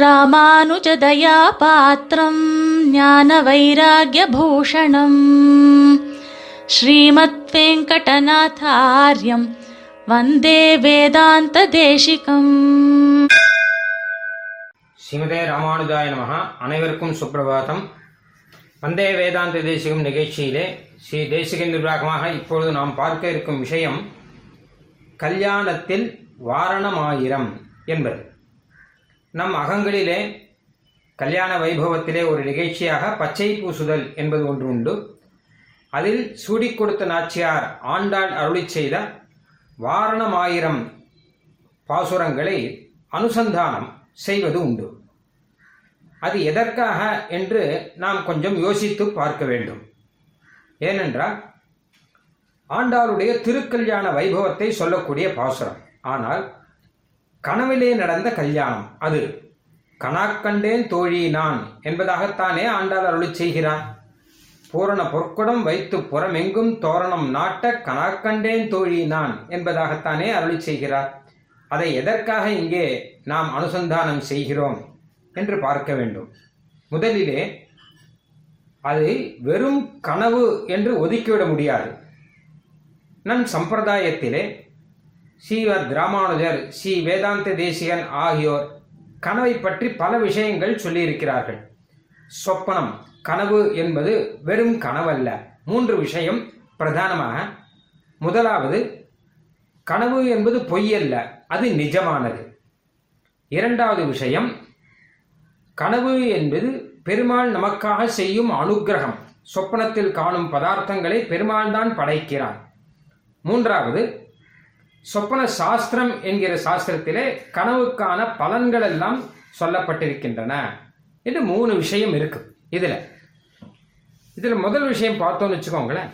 ராமானுஜதயாபாத்திரம் ஞான வைராகியபூஷணம் ஸ்ரீமத் வெங்கடநாதாரியம் வந்தே வேதாந்த தேசிகம் ஸ்ரீமதே ராமானுஜாய நமக அனைவருக்கும் சுப்பிரபாதம் வந்தே வேதாந்த தேசிகம் நிகழ்ச்சியிலே ஸ்ரீ தேசிக நிர்வாகமாக இப்பொழுது நாம் பார்க்க இருக்கும் விஷயம் கல்யாணத்தில் வாரணமாயிரம் என்பது. நம் அகங்களிலே கல்யாண வைபவத்திலே ஒரு நிகழ்ச்சியாக பச்சை பூசுதல் என்பது ஒன்று உண்டு. அதில் சூடிக் கொடுத்த நாச்சியார் ஆண்டாள் அருளி செய்த வாரணமாயிரம் பாசுரங்களை அனுசந்தானம் செய்வது உண்டு. அது எதற்காக என்று நாம் கொஞ்சம் யோசித்து பார்க்க வேண்டும். ஏனென்றால் ஆண்டாளுடைய திருக்கல்யாண வைபவத்தை சொல்லக்கூடிய பாசுரம். ஆனால் கனவிலே நடந்த கல்யாணம் அது. கனாக்கண்டேன் தோழி நான் என்பதாகத்தானே ஆண்டாள் அருள் செய்கிறார். பூரண பொற்குடம் வைத்து புறமெங்கும் தோரணம் நாட்ட கனாக்கண்டேன் தோழி நான் என்பதாகத்தானே அருளி செய்கிறார். அதை எதற்காக இங்கே நாம் அனுசந்தானம் செய்கிறோம் என்று பார்க்க வேண்டும். முதலிலே அது வெறும் கனவு என்று ஒதுக்கிவிட முடியாது. நம் சம்பிரதாயத்திலே ஸ்ரீவத் ராமானுஜர் ஸ்ரீ வேதாந்த தேசிகன் ஆகியோர் கனவை பற்றி பல விஷயங்கள் சொல்லியிருக்கிறார்கள். சொப்பனம் கனவு என்பது வெறும் கனவல்ல. மூன்று விஷயம் பிரதானமாக. முதலாவது கனவு என்பது பொய்யல்ல அது நிஜமானது. இரண்டாவது விஷயம் கனவு என்பது பெருமாள் நமக்காக செய்யும் அனுக்கிரகம் சொப்பனத்தில் காணும் பதார்த்தங்களை பெருமாள் தான் படைக்கிறான் மூன்றாவது சொப்பன சாஸ்திரம் என்கிற சாஸ்திரத்திலே கனவுக்கான பலன்கள் எல்லாம் சொல்லப்பட்டிருக்கின்றன. என்று மூணு விஷயம் இருக்கு. இதுல இதுல முதல் விஷயம் பார்த்தோம்னு வச்சுக்கோங்களேன்.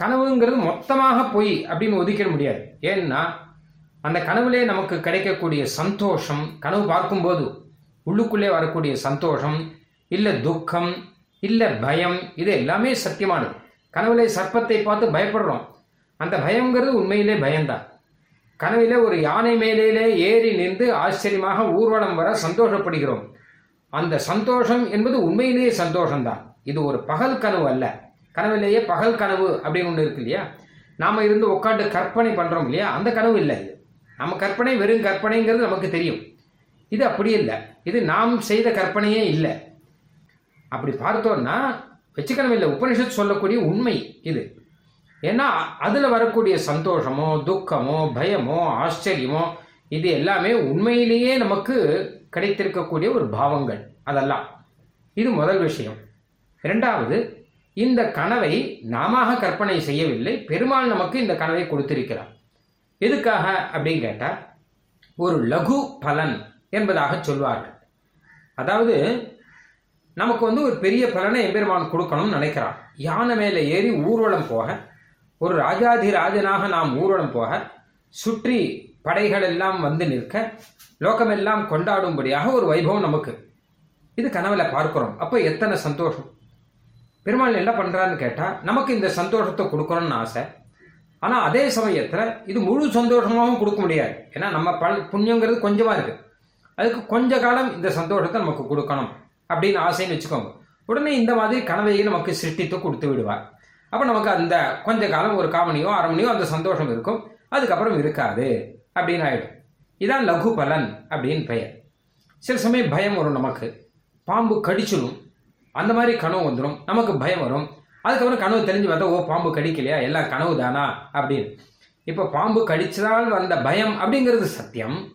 கனவுங்கிறது மொத்தமாக பொய் அப்படின்னு ஒதுக்கிட முடியாது. ஏன்னா அந்த கனவுலே நமக்கு கிடைக்கக்கூடிய சந்தோஷம் கனவு பார்க்கும்போது உள்ளுக்குள்ளே வரக்கூடிய சந்தோஷம் இல்லை துக்கம் இல்லை பயம் இது எல்லாமே சத்தியமானது. கனவுலே சர்ப்பத்தை பார்த்து பயப்படுறோம். அந்த பயங்கிறது உண்மையிலே பயம்தான். கனவிலே ஒரு யானை மேலே ஏறி நின்று ஆச்சரியமாக ஊர்வலம் வர சந்தோஷப்படுகிறோம். அந்த சந்தோஷம் என்பது உண்மையிலேயே சந்தோஷம்தான். இது ஒரு பகல் கனவு அல்ல. கனவிலேயே பகல் கனவு அப்படின்னு ஒன்று இருக்கு இல்லையா? நாம் இருந்து உட்காந்து கற்பனை பண்ணுறோம் இல்லையா? அந்த கனவு இல்லை. இது நம்ம கற்பனை வெறும் கற்பனைங்கிறது நமக்கு தெரியும். இது அப்படி இல்லை. இது நாம் செய்த கற்பனையே இல்லை. அப்படி பார்த்தோம்னா வச்சுக்கணும் இல்லை. உபனிஷத் சொல்லக்கூடிய உண்மை இது. ஏன்னா அதில் வரக்கூடிய சந்தோஷமோ துக்கமோ பயமோ ஆச்சரியமோ இது எல்லாமே உண்மையிலேயே நமக்கு கிடைத்திருக்கக்கூடிய ஒரு பாவங்கள். அதெல்லாம். இது முதல் விஷயம். இரண்டாவது இந்த கனவை நாம கற்பனை செய்யவில்லை. பெருமாள் நமக்கு இந்த கனவை கொடுத்திருக்கிறார். எதுக்காக அப்படின்னு கேட்டால் ஒரு லகு பலன் என்பதாக சொல்வார்கள். அதாவது நமக்கு வந்து ஒரு பெரிய பலனை எம்பெருமான் கொடுக்கணும்னு நினைக்கிறான். யானை மேலே ஏறி ஊர்வலம் போக ஒரு ராஜாதிராஜனாக நாம் ஊர்வலம் போக சுற்றி படைகள் எல்லாம் வந்து நிற்க லோகமெல்லாம் கொண்டாடும்படியாக ஒரு வைபவம் நமக்கு. இது கனவுல பார்க்கிறோம். அப்போ எத்தனை சந்தோஷம்? பெருமாள் என்ன பண்ணுறான்னு கேட்டால் நமக்கு இந்த சந்தோஷத்தை கொடுக்கணும்னு ஆசை. ஆனால் அதே சமயத்தில் இது முழு சந்தோஷமாகவும் கொடுக்க முடியாது. ஏன்னா நம்ம பல் புண்ணியங்கிறது கொஞ்சமாக இருக்குது அதுக்கு கொஞ்ச காலம் இந்த சந்தோஷத்தை நமக்கு கொடுக்கணும் அப்படின்னு ஆசைன்னு வச்சுக்கோங்க. உடனே இந்த மாதிரி கனவையை நமக்கு சிருஷ்டித்து கொடுத்து விடுவார். அப்போ நமக்கு அந்த கொஞ்ச காலம் ஒரு காமணியோ அரை மணியோ அந்த சந்தோஷம் இருக்கும். அதுக்கப்புறம் இருக்காது. அப்படின்னு ஆயிடும். இதான் லகு பலன் அப்படின்னு பெயர். சில சமயம் பயம் வரும் நமக்கு. பாம்பு கடிச்சிடும். அந்த மாதிரி கனவு வந்துடும் நமக்கு பயம் வரும். அதுக்கப்புறம் கனவு தெரிஞ்சு பார்த்தா ஓ பாம்பு கடிக்கலையா? எல்லாம் கனவு தானா? அப்படின்னு. இப்போ பாம்பு கடிச்சதால் வந்த பயம் அப்படிங்கிறது சத்தியம்.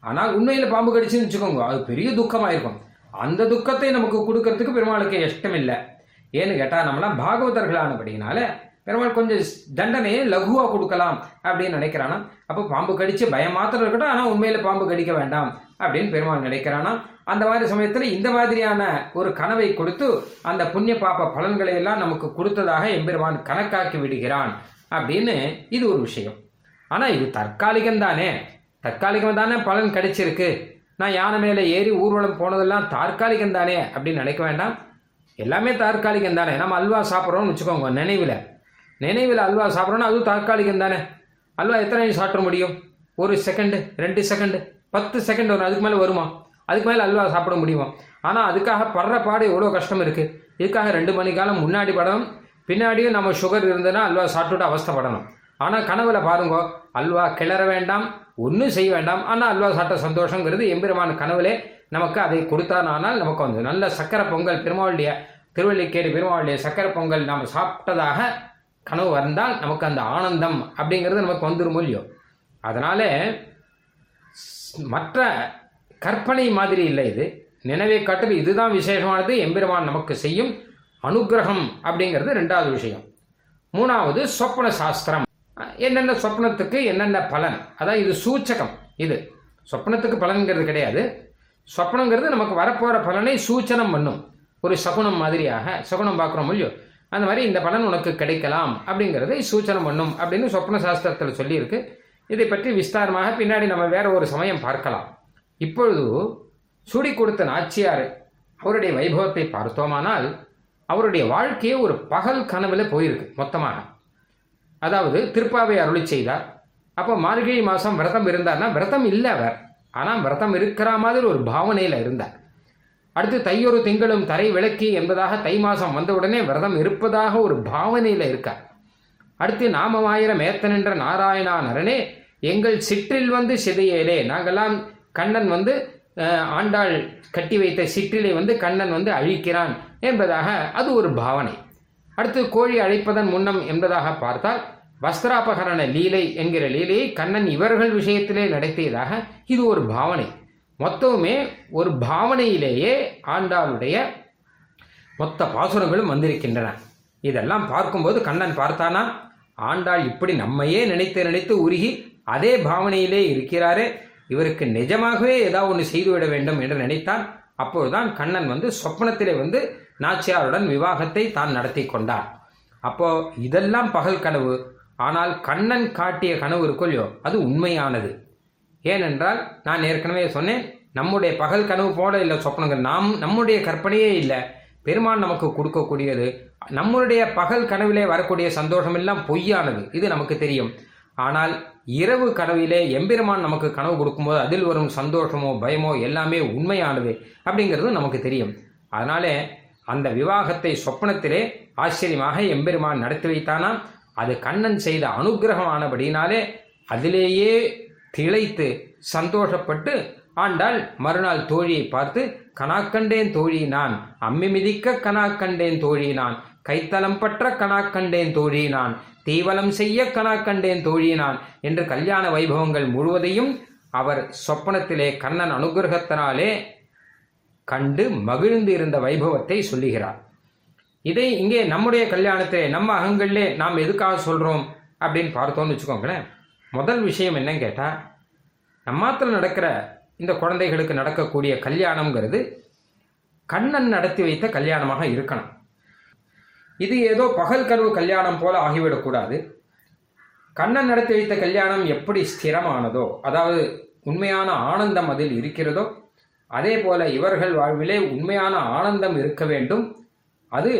ஆனால் உண்மையில் பாம்பு கடிச்சுன்னு வச்சுக்கோங்க. அது பெரிய துக்கமாக இருக்கும் அந்த துக்கத்தை நமக்கு கொடுக்கறதுக்கு பெருமாளுக்கு இஷ்டம் இல்லை ஏன்னு கேட்டால் நம்மளாம் பாகவதர்களானபடினால பெருமாள் கொஞ்சம் தண்டனையை லகுவாக கொடுக்கலாம் அப்படின்னு நினைக்கிறானா. அப்போ பாம்பு கடிச்சு பயம் மாத்திரம் இருக்கட்டும் ஆனால் உண்மையில பாம்பு கடிக்க வேண்டாம் அப்படின்னு பெருமாள் நினைக்கிறானா. அந்த மாதிரி சமயத்தில் இந்த மாதிரியான ஒரு கனவை கொடுத்து அந்த புண்ணிய பாப்ப பலன்களை எல்லாம் நமக்கு கொடுத்ததாக எம்பெருமான் கணக்காக்கி விடுகிறான் அப்படின்னு இது ஒரு விஷயம். ஆனால் இது தற்காலிகம் தானே. தற்காலிகம் தானே பலன் கிடைச்சிருக்கு. நான் யானை மேலே ஏறி ஊர்வலம் போனதெல்லாம் தற்காலிகம் தானே அப்படின்னு நினைக்க வேண்டாம். எல்லாமே தற்காலிகம் தானே. நம்ம அல்வா சாப்பிட்றோம்னு வச்சுக்கோங்க நினைவில். நினைவில் அல்வா சாப்பிட்றோன்னா அதுவும் தற்காலிகம் தானே. அல்வா எத்தனை சாப்பிட முடியும்? ஒரு செகண்டு ரெண்டு செகண்டு பத்து செகண்ட் வரும் அதுக்கு மேலே வருமா? அதுக்கு மேலே அல்வா சாப்பிட முடியுமா? ஆனால் அதுக்காக படுற பாடு எவ்வளோ கஷ்டம் இருக்குது இதுக்காக ரெண்டு மணி காலம் முன்னாடி படணும் பின்னாடியும் நம்ம சுகர் இருந்ததுன்னா அல்வா சாப்பிட்டுட்டு அவஸ்தப்படணும். ஆனால் கனவுல பாருங்க அல்வா கிளற வேண்டாம் ஒன்றும் செய்ய வேண்டாம். ஆனால் அல்வா சாப்பிட்ட சந்தோஷங்கிறது எம்பெருமான கனவுலே நமக்கு அதை கொடுத்தானால் நமக்கு வந்து நல்ல சக்கரை பொங்கல் பெருமாளுடைய திருவள்ளிக்கேடு பெருமாளுடைய சக்கரை பொங்கல் நாம் சாப்பிட்டதாக கனவு வந்தால் நமக்கு அந்த ஆனந்தம் அப்படிங்கிறது நமக்கு வந்துடும் இல்லையோ? அதனால மற்ற கற்பனை மாதிரி இல்லை இது. நினைவை காட்டில் இதுதான் விசேஷமானது. எம்பெருமான் நமக்கு செய்யும் அனுகிரகம் அப்படிங்கிறது ரெண்டாவது விஷயம். மூணாவது சொப்பன சாஸ்திரம். என்னென்ன சொப்னத்துக்கு என்னென்ன பலன்? அதான் இது சூச்சகம் இது. சொப்னத்துக்கு பலன்கிறது கிடையாது. சொப்னங்கிறது நமக்கு வரப்போகிற பலனை சூச்சனம் பண்ணும். ஒரு சகுனம் மாதிரியாக சகுனம் பார்க்குறோம் இல்லையோ? அந்த மாதிரி இந்த பலன் உனக்கு கிடைக்கலாம் அப்படிங்கிறதை சூச்சனம் பண்ணும் அப்படின்னு சொப்ன சாஸ்திரத்தில் சொல்லியிருக்கு. இதை பற்றி விஸ்தாரமாக பின்னாடி நம்ம வேற ஒரு சமயம் பார்க்கலாம். இப்பொழுது சுடி கொடுத்த நாச்சியார் அவருடைய வைபவத்தை பார்த்தோமானால் அவருடைய வாழ்க்கையே ஒரு பகல் கனவில் போயிருக்கு மொத்தமாக. அதாவது திருப்பாவை அருளி செய்தார். அப்போ மார்கழி மாதம் விரதம் இருந்தார்னா விரதம் இல்லை அவர். ஆனால் விரதம் இருக்கிற மாதிரி ஒரு பாவனையில் இருந்தார் அடுத்து தையொரு திங்களும் தரை விளக்கி என்பதாக தை மாதம் வந்தவுடனே விரதம் இருப்பதாக ஒரு பாவனையில் இருக்கார் அடுத்து நாமமாயிரம் ஏத்தனின்ற நாராயணா நரனே எங்கள் சிற்றில் வந்து சிதையேலே. நாங்கெல்லாம் கண்ணன் வந்து ஆண்டாள் கட்டி வைத்த சிற்றிலை வந்து கண்ணன் வந்து அழிக்கிறான் என்பதாக அது ஒரு பாவனை. அடுத்து கோழி அழைப்பதன் முன்னம் என்பதாக பார்த்தால் வஸ்திராபகரண லீலை என்கிற லீலையை கண்ணன் இவர்கள் விஷயத்திலே நடத்தியதாக இது ஒரு பாவனை. மொத்தமுமே ஒரு பாவனையிலேயே ஆண்டாளுடைய மொத்த பாசுரங்களும் வந்திருக்கின்றன. இதெல்லாம் பார்க்கும்போது கண்ணன் பார்த்தானா? ஆண்டாள் இப்படி நம்மையே நினைத்து நினைத்து உருகி அதே பாவனையிலே இருக்கிறாரே இவருக்கு நிஜமாகவே ஏதாவது ஒன்று செய்துவிட வேண்டும் என்று நினைத்தான். அப்போதுதான் கண்ணன் வந்து சொப்னத்திலே வந்து நாச்சியாருடன் விவாகத்தை தான் நடத்தி கொண்டார் அப்போ இதெல்லாம் பகல் கனவு ஆனால் கண்ணன் காட்டிய கனவு இருக்கோ இல்லையோ அது உண்மையானது. ஏனென்றால் நான் ஏற்கனவே சொன்னேன் நம்முடைய பகல் கனவு போல இல்லை சொப்பனங்கள். நாம் நம்முடைய கற்பனையே இல்லை. பெருமான் நமக்கு கொடுக்கக்கூடியது நம்முடைய பகல் கனவிலே வரக்கூடிய சந்தோஷம் எல்லாம் பொய்யானது. இது நமக்கு தெரியும். ஆனால் இரவு கனவிலே எம்பெருமான் நமக்கு கனவு கொடுக்கும்போது அதில் வரும் சந்தோஷமோ பயமோ எல்லாமே உண்மையானது அப்படிங்கிறது நமக்கு தெரியும். அதனாலே அந்த விவாகத்தை சொப்பனத்திலே ஆச்சரியமாக எம்பெருமான் நடத்தி வைத்தானாம். அது கண்ணன் செய்த அனுகிரகமானபடினாலே அதிலேயே திளைத்து சந்தோஷப்பட்டு ஆண்டாள் மறுநாள் தோழியை பார்த்து கணாக்கண்டேன் தோழி நான் அம்மி மிதிக்க கணாக்கண்டேன் தோழி நான் கைத்தலம் பற்ற கணாக்கண்டேன் தோழி நான் தீவலம் செய்ய கணாக்கண்டேன் தோழி நான் என்று கல்யாண வைபவங்கள் முழுவதையும் அவர் சொப்பனத்திலே கண்ணன் அனுகிரகத்தினாலே கண்டு மகிழ்ந்து இருந்த வைபவத்தை சொல்லுகிறார். இதை இங்கே நம்முடைய கல்யாணத்தை நம்ம அகங்களிலே நாம் எதுக்காக சொல்கிறோம் அப்படின்னு பார்த்தோம்னு வச்சுக்கோங்களேன். முதல் விஷயம் என்னன்னு கேட்டால் நம்மாத்தில் நடக்கிற இந்த குழந்தைகளுக்கு நடக்கக்கூடிய கல்யாணம்ங்கிறது கண்ணன் நடத்தி வைத்த கல்யாணமாக இருக்கணும். இது ஏதோ பகல் கருவு கல்யாணம் போல ஆகிவிடக்கூடாது கண்ணன் நடத்தி வைத்த கல்யாணம் எப்படி ஸ்திரமானதோ அதாவது உண்மையான ஆனந்தம் அதில் இருக்கிறதோ அதே போல இவர்கள் வாழ்விலே உண்மையான ஆனந்தம் இருக்க வேண்டும். அது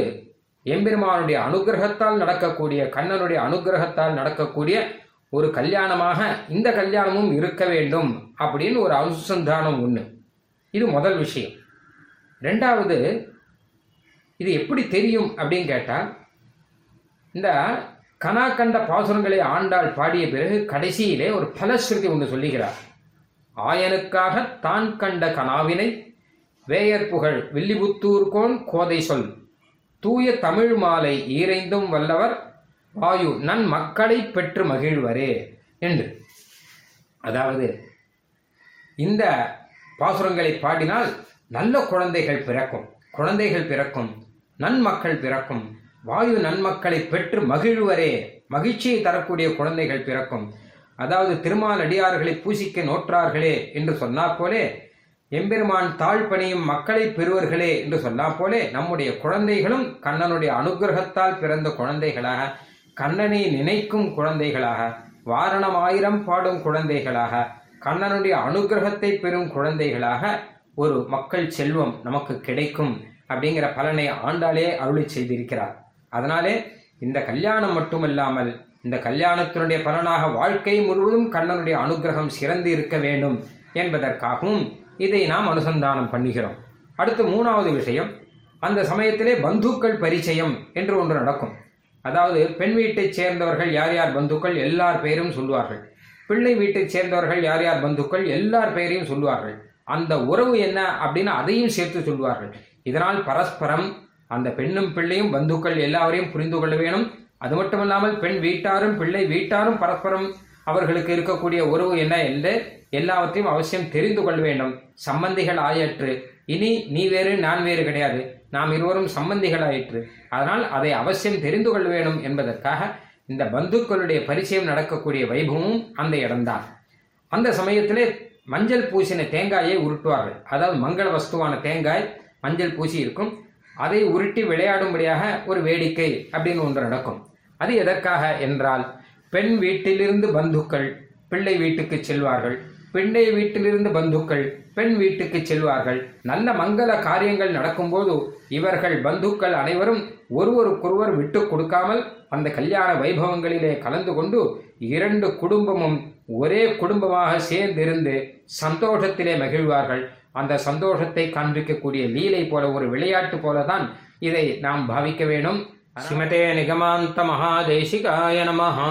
எம்பெருமானுடைய அனுகிரகத்தால் நடக்கக்கூடிய கண்ணனுடைய அனுகிரகத்தால் நடக்கக்கூடிய ஒரு கல்யாணமாக இந்த கல்யாணமும் இருக்க வேண்டும் அப்படின்னு ஒரு அனுசந்தானம் ஒன்று இது முதல் விஷயம். ரெண்டாவது இது எப்படி தெரியும் அப்படின்னு கேட்டால் இந்த கனா கண்ட பாசுரங்களை ஆண்டாள் பாடிய பிறகு கடைசியிலே ஒரு பலஸ்ருதி ஒன்று சொல்லுகிறார். ஆயனுக்காக தான் கண்ட கனாவினை வேயர் புகழ் வில்லிபுத்தூர்கோன் கோதை சொல். தூய தமிழ் மாலை ஈரைந்தும் வல்லவர் வாயு நன் மக்களை பெற்று மகிழ்வரே என்று. அதாவது இந்த பாசுரங்களை பாடினால் நல்ல குழந்தைகள் பிறக்கும் குழந்தைகள் பிறக்கும் நன்மக்கள் பிறக்கும் வாயு நன்மக்களை பெற்று மகிழ்வரே மகிழ்ச்சியை தரக்கூடிய குழந்தைகள் பிறக்கும். அதாவது திருமால் அடியார்களை பூசிக்க நோற்றார்களே என்று சொன்னார் போலே எம்பெருமான் தாழ்பணியும் மக்களை பெறுவர்களே என்று சொன்னா போலே நம்முடைய குழந்தைகளும் கண்ணனுடைய அனுகிரகத்தால் பிறந்த குழந்தைகளாக கண்ணனை நினைக்கும் குழந்தைகளாக வாரணம் ஆயிரம் பாடும் குழந்தைகளாக கண்ணனுடைய அனுகிரகத்தை பெறும் குழந்தைகளாக ஒரு மக்கள் செல்வம் நமக்கு கிடைக்கும் அப்படிங்கிற பலனை ஆண்டாலே அருளி செய்திருக்கிறார். அதனாலே இந்த கல்யாணம் மட்டுமல்லாமல் இந்த கல்யாணத்தினுடைய பலனாக வாழ்க்கை முழுவதும் கண்ணனுடைய அனுகிரகம் சிறந்து இருக்க வேண்டும் என்பதற்காகவும் இதை நாம் அனுசந்தானம் பண்ணுகிறோம். அடுத்து மூணாவது விஷயம் அந்த சமயத்திலே பந்துக்கள் பரிச்சயம் என்று ஒன்று நடக்கும். அதாவது பெண் வீட்டைச் சேர்ந்தவர்கள் யார் யார் பந்துக்கள் எல்லார் பெயரும் சொல்லுவார்கள். பிள்ளை வீட்டைச் சேர்ந்தவர்கள் யார் யார் பந்துக்கள் எல்லார் பெயரையும் சொல்லுவார்கள். அந்த உறவு என்ன அப்படின்னு அதையும் சேர்த்து சொல்லுவார்கள். இதனால் பரஸ்பரம் அந்த பெண்ணும் பிள்ளையும் பந்துக்கள் எல்லாரையும் புரிந்து கொள்ள வேணும். அது மட்டுமல்லாமல் பெண் வீட்டாரும் பிள்ளை வீட்டாரும் பரஸ்பரம் அவர்களுக்கு இருக்கக்கூடிய உறவு என்ன என்று எல்லாவற்றையும் அவசியம் தெரிந்து கொள்ள வேண்டும். சம்பந்திகள் ஆயிற்று. இனி நீ வேறு நான் வேறு கிடையாது. நாம் இருவரும் சம்பந்திகள் ஆயிற்று. அதனால் அதை அவசியம் தெரிந்து கொள்ள வேண்டும் என்பதற்காக இந்த பந்துக்களுடைய பரிச்சயம் நடக்கக்கூடிய வைபவமும் அந்த இடம்தான். அந்த சமயத்திலே மஞ்சள் பூசின தேங்காயை உருட்டுவார்கள். அதாவது மங்கள வஸ்துவான தேங்காய் மஞ்சள் பூசி இருக்கும். அதை உருட்டி விளையாடும்படியாக ஒரு வேடிக்கை அப்படின்னு ஒன்று நடக்கும். அது எதற்காக என்றால் பெண் வீட்டிலிருந்து பந்துக்கள் பிள்ளை வீட்டுக்கு செல்வார்கள். பிள்ளை வீட்டிலிருந்து பந்துக்கள் பெண் வீட்டுக்கு செல்வார்கள். நல்ல மங்கள காரியங்கள் நடக்கும்போது இவர்கள் பந்துக்கள் அனைவரும் ஒருவருக்கொருவர் விட்டு கொடுக்காமல் அந்த கல்யாண வைபவங்களிலே கலந்து கொண்டு இரண்டு குடும்பமும் ஒரே குடும்பமாக சேர்ந்திருந்து சந்தோஷத்திலே மகிழ்வார்கள். அந்த சந்தோஷத்தை காண்பிக்கக்கூடிய லீலை போல ஒரு விளையாட்டு போலதான் இதை நாம் பாவிக்க வேணும் சிமதே நிகமாந்த மகாதேசிகாய நமஹா.